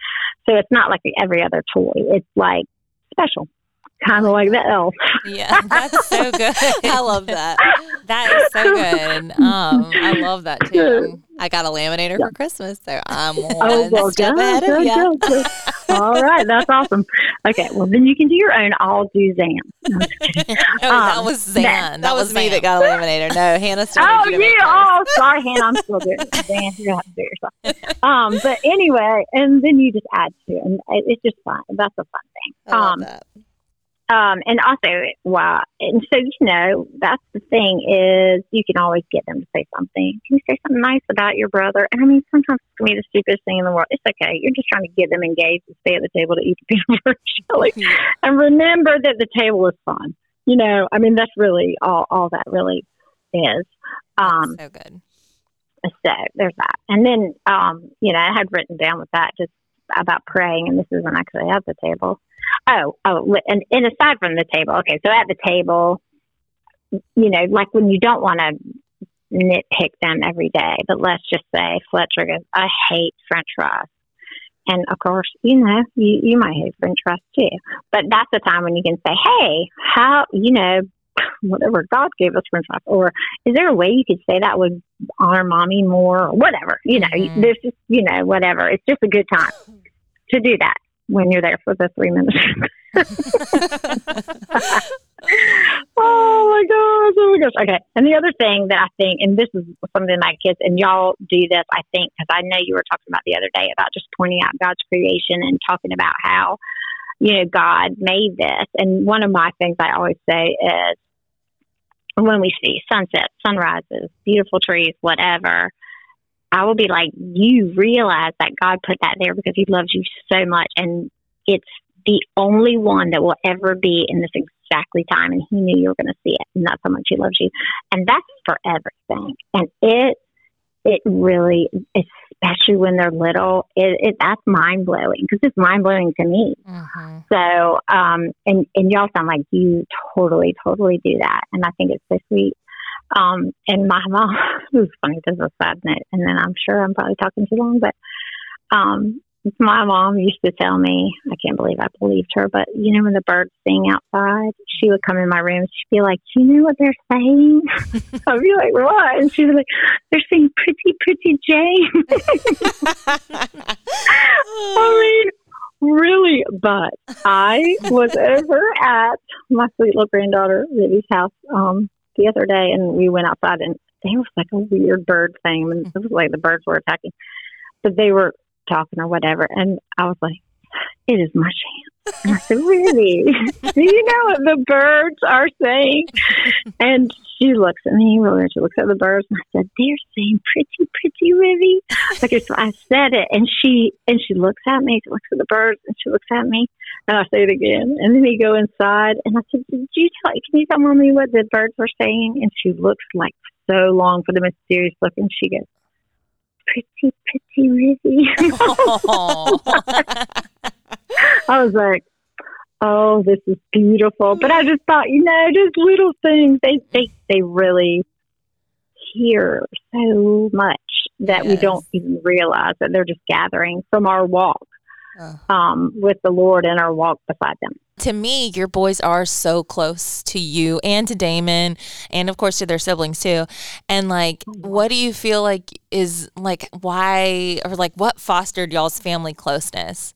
So it's not like every other toy. It's like special, kind of like the elf. Yeah, that's so [laughs] good. I love that. That is so [laughs] good. Um, I love that too. I got a laminator yeah. for Christmas, so [laughs] I'm one oh, well, step ahead of you. All right, that's awesome. Okay, well then you can do your own. I'll do Xan. no, [laughs] that um, was Xan. That, that was, was me that got a laminator. No, Hannah [laughs] still. Oh, you? Oh, sorry, Hannah. I'm still doing it. Xan, you have to do yourself. Um, but anyway, and then you just add to it, and it's just fun. That's a fun thing. I love um, that. Um, and also, wow. And so, you know, that's the thing is you can always get them to say something. Can you say something nice about your brother? And I mean, sometimes for be the stupidest thing in the world, it's okay. You're just trying to get them engaged and stay at the table to eat the peanut butter jelly. Mm-hmm. And remember that the table is fun. You know, I mean, that's really all, all that really is. Um, so good. So there's that. And then, um, you know, I had written down with that just about praying, and this isn't actually at the table. Oh, oh, and, and aside from the table, okay, so at the table, you know, like when you don't want to nitpick them every day, but let's just say Fletcher goes, I hate French fries. And of course, you know, you, you might hate French fries too. But that's the time when you can say, hey, how, you know, [laughs] whatever God gave us French fries. Or is there a way you could say that would honor mommy more or whatever? You know, mm-hmm. there's just, you know, whatever. It's just a good time to do that when you're there for the three minutes. [laughs] oh my gosh! Oh my gosh! Okay. And the other thing that I think, and this is something my kids and y'all do this, I think, because I know you were talking about the other day about just pointing out God's creation and talking about how you know God made this. And one of my things I always say is when we see sunsets, sunrises, beautiful trees, whatever. I will be like, you realize that God put that there because He loves you so much, and it's the only one that will ever be in this exactly time, and He knew you were going to see it, and that's how much He loves you, and that's for everything. And it, it really, especially when they're little, it, it that's mind blowing because it's mind blowing to me. Mm-hmm. So, um, and and y'all sound like you totally, totally do that, and I think it's so sweet. Um, and my mom, [laughs] it was funny, this is a sad note, and then I'm sure I'm probably talking too long, but um, my mom used to tell me, I can't believe I believed her, but you know, when the birds sing outside, she would come in my room, she'd be like, you know what they're saying? [laughs] I'd be like, what? And she'd be like, they're saying, pretty, pretty Jane. [laughs] I mean, really, but I was over at my sweet little granddaughter, Libby's house, um, the other day and we went outside and there was like a weird bird thing and it was like the birds were attacking. But they were talking or whatever and I was like, It is my chance. And I said, Really? [laughs] Do you know what the birds are saying? [laughs] And she looks at me, and she looks at the birds and I said, They're saying pretty, pretty Rivy. Like so I said it and she and she looks at me, she looks at the birds and she looks at me and I say it again. And then we go inside and I said, Did you tell can you tell mommy what the birds were saying? And she looks like so long for the mysterious look and she goes, Pretty, pretty Rizzy. [laughs] [laughs] I was like, Oh, this is beautiful. But I just thought, you know, just little things, they they, they really hear so much that yes. we don't even realize that they're just gathering from our walk um, with the Lord and our walk beside them. To me, your boys are so close to you and to Damon, and of course to their siblings too. And like, mm-hmm. what do you feel like is like why or like what fostered y'all's family closeness?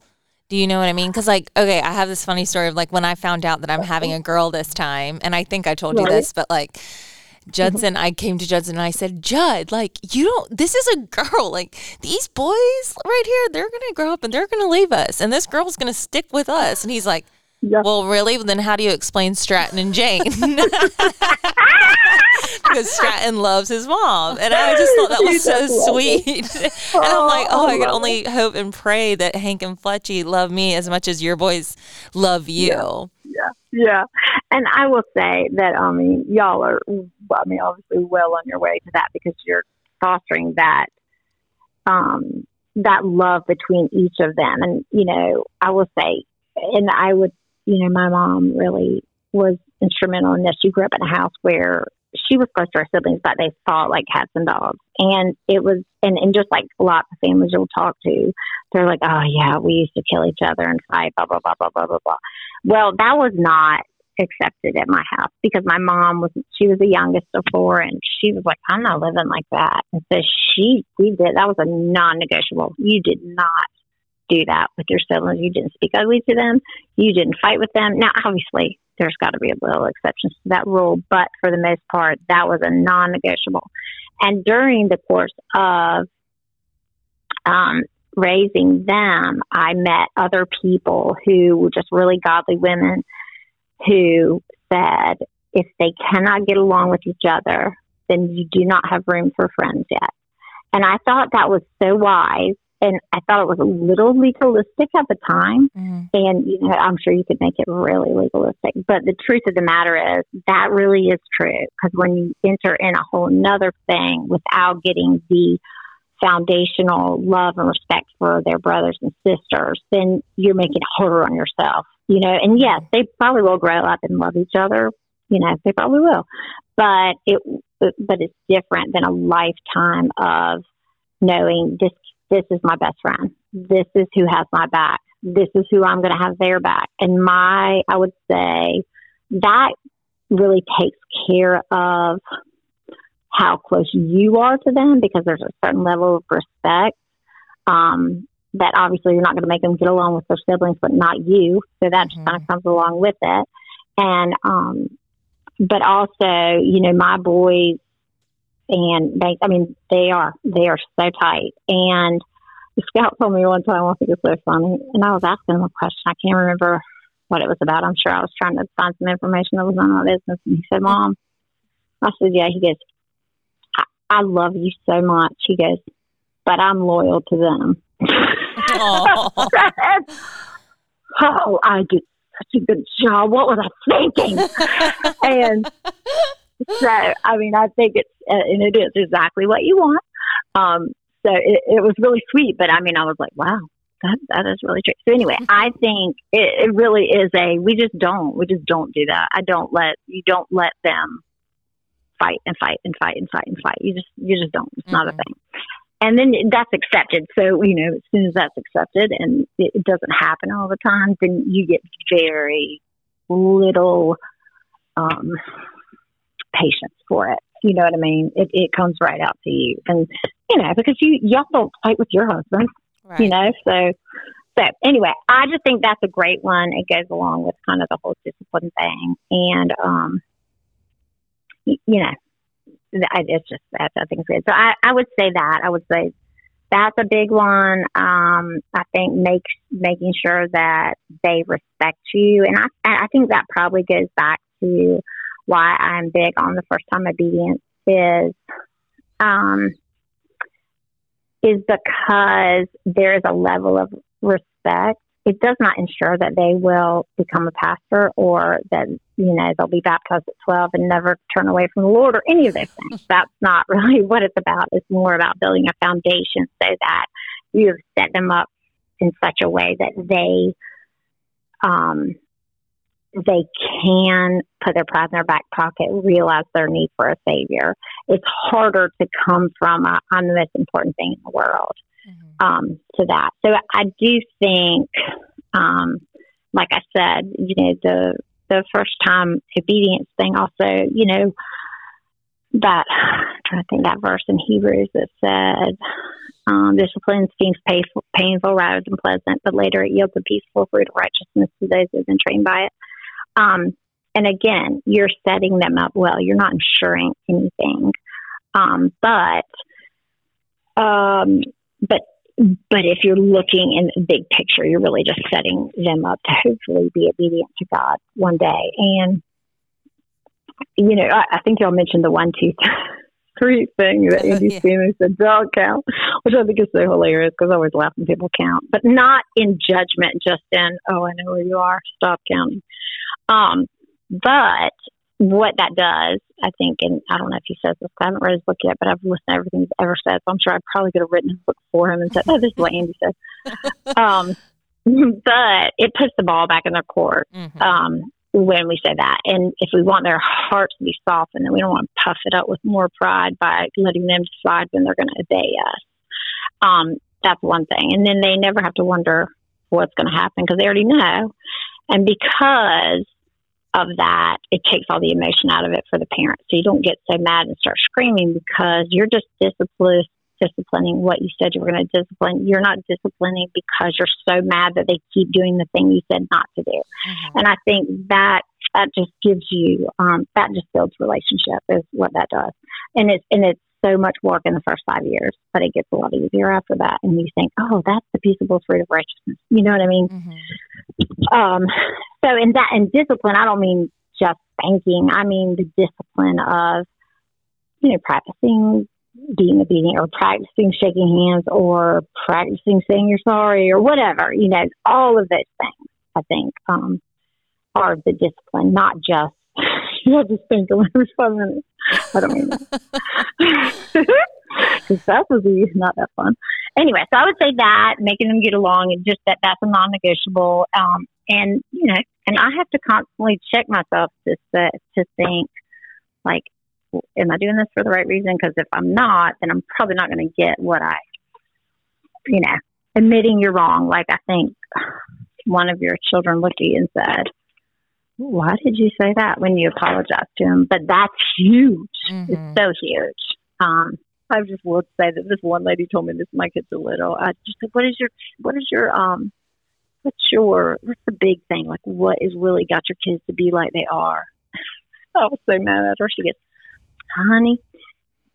Do you know what I mean? Because, like, okay, I have this funny story of like when I found out that I'm having a girl this time, and I think I told you this, but like, Judson, I came to Judson and I said, Judd, like, you don't, this is a girl. Like, these boys right here, they're going to grow up and they're going to leave us. And this girl's going to stick with us. And he's like, Yep. Well, really? Then how do you explain Stratton and Jane? [laughs] because Stratton loves his mom. And I just thought that was so sweet. and I'm like, oh, I can only hope and pray that Hank and Fletchy love me as much as your boys love you. Yeah. Yeah. yeah. And I will say that, I mean, y'all are, I mean, obviously well on your way to that because you're fostering that, um, that love between each of them. And, you know, I will say, and I would you know, my mom really was instrumental in this. She grew up in a house where she was close to her siblings, but they fought like cats and dogs. And it was, and, and just like lots of families you'll talk to, they're like, oh, yeah, we used to kill each other and fight, blah, blah, blah, blah, blah, blah, blah. Well, that was not accepted at my house because my mom was, she was the youngest of four and she was like, I'm not living like that. And so she, we did, that was a non negotiable. You did not do that with your siblings. You didn't speak ugly to them. You didn't fight with them. Now, obviously, there's got to be a little exceptions to that rule, but for the most part, that was a non-negotiable. And during the course of um, raising them, I met other people who were just really godly women who said, if they cannot get along with each other, then you do not have room for friends yet. And I thought that was so wise and I thought it was a little legalistic at the time. Mm. And you know, I'm sure you could make it really legalistic. But the truth of the matter is that really is true because when you enter in a whole nother thing without getting the foundational love and respect for their brothers and sisters, then you're making it harder on yourself. You know, and yes, they probably will grow up and love each other. You know, they probably will, but it but it's different than a lifetime of knowing this this is my best friend. This is who has my back. This is who I'm going to have their back. And my, I would say that really takes care of how close you are to them because there's a certain level of respect. Um, that obviously you're not going to make them get along with their siblings, but not you. So that just mm-hmm. kind of comes along with it. And, um, but also, you know, my boys and they, I mean, they are, they are so tight. And the scout told me one time, I think it's so funny, and I was asking him a question. I can't remember what it was about. I'm sure I was trying to find some information that was on my business. And he said, Mom, I said, Yeah. He goes, I, I love you so much. He goes, but I'm loyal to them. [laughs] oh, I did such a good job. What was I thinking? [laughs] and so, I mean, I think it's, uh, and it is exactly what you want. Um, so it, it was really sweet, but I mean, I was like, wow, that, that is really true. So anyway, I think it, it really is a, we just don't, we just don't do that. I don't let, you don't let them fight and fight and fight and fight and fight. You just, you just don't. It's mm-hmm. not a mm-hmm. thing. And then that's accepted. So, you know, as soon as that's accepted and it, it doesn't happen all the time, then you get very little, um, patience for it. You know what I mean? It, it comes right out to you. And, you know, because you, y'all don't fight with your husband, right. you know, so, so anyway, I just think that's a great one. It goes along with kind of the whole discipline thing. And, um, you know, it's just, that I think it's good. So I, I would say that. I would say that's a big one. Um, I think make, making sure that they respect you. And I, I think that probably goes back to, why I'm big on the first time obedience is um, is because there is a level of respect. It does not ensure that they will become a pastor or that you know they'll be baptized at twelve and never turn away from the Lord or any of those things. [laughs] That's not really [laughs] what it's about. It's more about building a foundation so that you have set them up in such a way that they um, they can put their pride in their back pocket, realize their need for a savior. It's harder to come from i I'm the most important thing in the world mm-hmm. um, to that. So I do think, um, like I said, you know, the the first time obedience thing also, you know, that I'm trying to think that verse in Hebrews that said, um, discipline seems painful, painful rather than pleasant, but later it yields a peaceful fruit of righteousness to those who've been trained by it. Um, and again, you're setting them up well. You're not ensuring anything. Um, but, um, but, but if you're looking in the big picture, you're really just setting them up to hopefully be obedient to God one day. And, you know, I, I think y'all mentioned the one, two, [laughs] three thing that Andy [laughs] yeah. Stevens said, dog count, which I think is so hilarious because I always laugh when people count, but not in judgment, just in, oh, I know where you are, stop counting. Um, but what that does, I think, and I don't know if he says this, I haven't read his book yet, but I've listened to everything he's ever said, so I'm sure I probably could have written his book for him and said, oh, this is what Andy said. [laughs] um, [laughs] but it puts the ball back in their court mm-hmm. um, when we say that. And if we want their hearts to be softened, then we don't want to puff it up with more pride by letting them decide when they're going to obey us. Um, that's one thing. And then they never have to wonder what's going to happen because they already know. And because of that, it takes all the emotion out of it for the parents. So you don't get so mad and start screaming because you're just disciplined, disciplining what you said you were going to discipline. You're not disciplining because you're so mad that they keep doing the thing you said not to do. Mm-hmm. And I think that that just gives you um, that just builds relationship is what that does. And it's and it's so much work in the first five years, but it gets a lot easier after that. And you think, oh, that's the peaceable fruit of righteousness. You know what I mean? Mm-hmm. Um, so in that, in discipline, I don't mean just spanking. I mean the discipline of, you know, practicing being obedient or practicing shaking hands or practicing saying you're sorry or whatever. You know, all of those things, I think, um, are the discipline, not just you have to think every five minutes. I don't mean that. [laughs] Because that was not that fun. Anyway, so I would say that making them get along and just that that's a non-negotiable. Um, and you know, and I have to constantly check myself to to think like, am I doing this for the right reason? Because if I'm not, then I'm probably not going to get what I, you know, admitting you're wrong. Like I think one of your children looked at you and said, why did you say that when you apologized to him? But that's huge. Mm-hmm. It's so huge. Um, I just will say that this one lady told me this. My kids are little. I just said, "What is your? What is your? Um, what's your? What's the big thing? Like, what has really got your kids to be like they are?" [laughs] I was so mad at her. She gets, "Honey,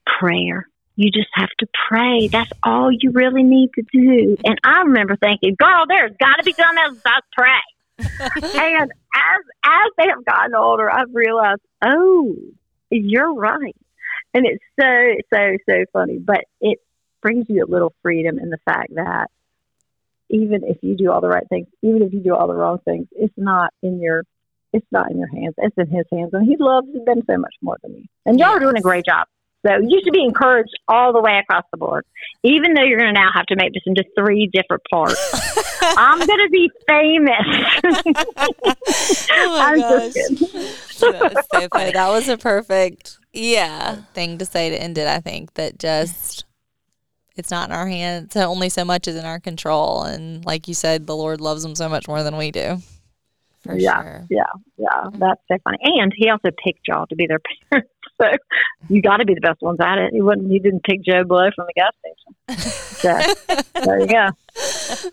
prayer. You just have to pray. That's all you really need to do." And I remember thinking, "Girl, there's got to be something else besides pray." And as as they have gotten older, I've realized, oh, you're right, and it's so so so funny. But it brings you a little freedom in the fact that even if you do all the right things, even if you do all the wrong things, it's not in your it's not in your hands. It's in his hands, and he loves them so much more than you. And y'all are doing a great job. So you should be encouraged all the way across the board, even though you're going to now have to make this into three different parts. [laughs] I'm going to be famous. oh my gosh. That's so funny. That was a perfect yeah thing to say to end it. I think that just it's not in our hands. Only so much is in our control, and like you said, the Lord loves them so much more than we do. For yeah, sure. yeah, yeah. Mm-hmm. That's so funny. And he also picked y'all to be their [laughs] parents. [laughs] so you got to be the best ones at it. He wouldn't. He didn't take Joe Blow from the gas station. [laughs] So there you go.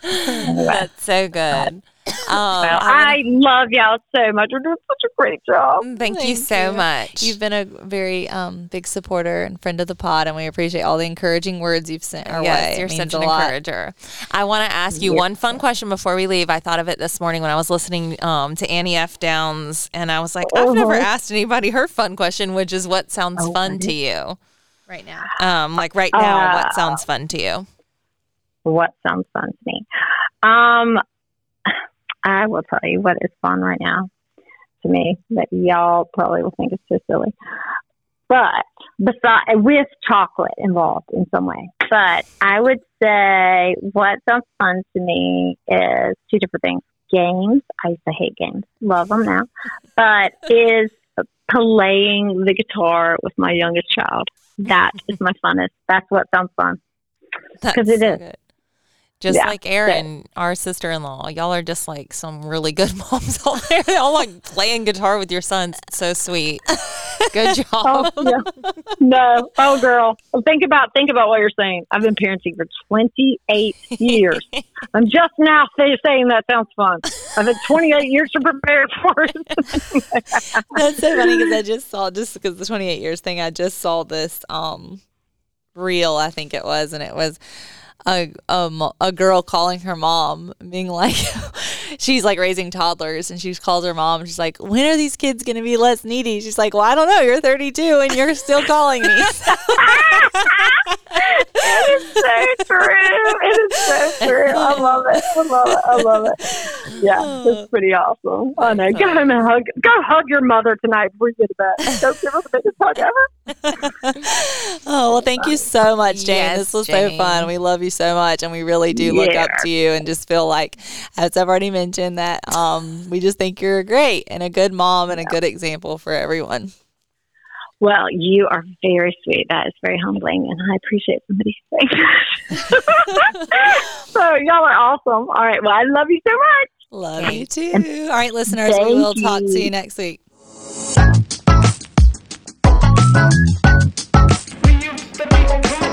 Anyway. That's so good. Um, well, I love y'all so much. You're doing such a great job. Thank, Thank you so you. much. You've been a very um, big supporter and friend of the pod, and we appreciate all the encouraging words you've sent our yes, way. You're such an encourager. I want to ask you yes. one fun question before we leave. I thought of it this morning when I was listening um, to Annie F. Downs, and I was like, I've uh-huh. never asked anybody her fun question, which is what sounds oh, fun to you right now. Um, like right now, uh, what sounds fun to you? What sounds fun to me? Um, I will tell you what is fun right now to me that y'all probably will think is so silly. But beside with chocolate involved in some way. But I would say what sounds fun to me is two different things. Games. I used to hate games. Love them now. But is playing the guitar with my youngest child. That is my funnest. That's what sounds fun. Because it is. Good. Just yeah. like Erin, our sister in law. Y'all are just like some really good [laughs] moms out there. They all like playing guitar with your sons. So sweet. Good [laughs] job. oh, yeah. No. Oh girl. think about think about what you're saying. I've been parenting for twenty eight [laughs] years. I'm just now saying that sounds fun. I've had twenty eight years to prepare for it. That's so funny because I just saw just because the twenty eight years thing, I just saw this um reel, I think it was, and it was a um a girl calling her mom, being like, [laughs] she's like raising toddlers, and she calls her mom. she's like, "When are these kids gonna be less needy?" She's like, "Well, I don't know. You're 32 and you're still calling me." [laughs] it is so true. It is so true. I love it. I love it. I love it. Yeah, it's pretty awesome. I know. Go home and hug. Go hug your mother tonight before you get to bed. Go give her the biggest hug ever. [laughs] oh well, thank you so much, Jane. Yes, this was Jane. so fun. We love you so much, and we really do look up to you, and just feel like, as I've already mentioned, that um, we just think you're great and a good mom and a good example for everyone. Well, you are very sweet. That is very humbling, and I appreciate somebody saying that. [laughs] so y'all are awesome. All right. Well, I love you so much. Love you too. All right, listeners, we will talk to you next week. We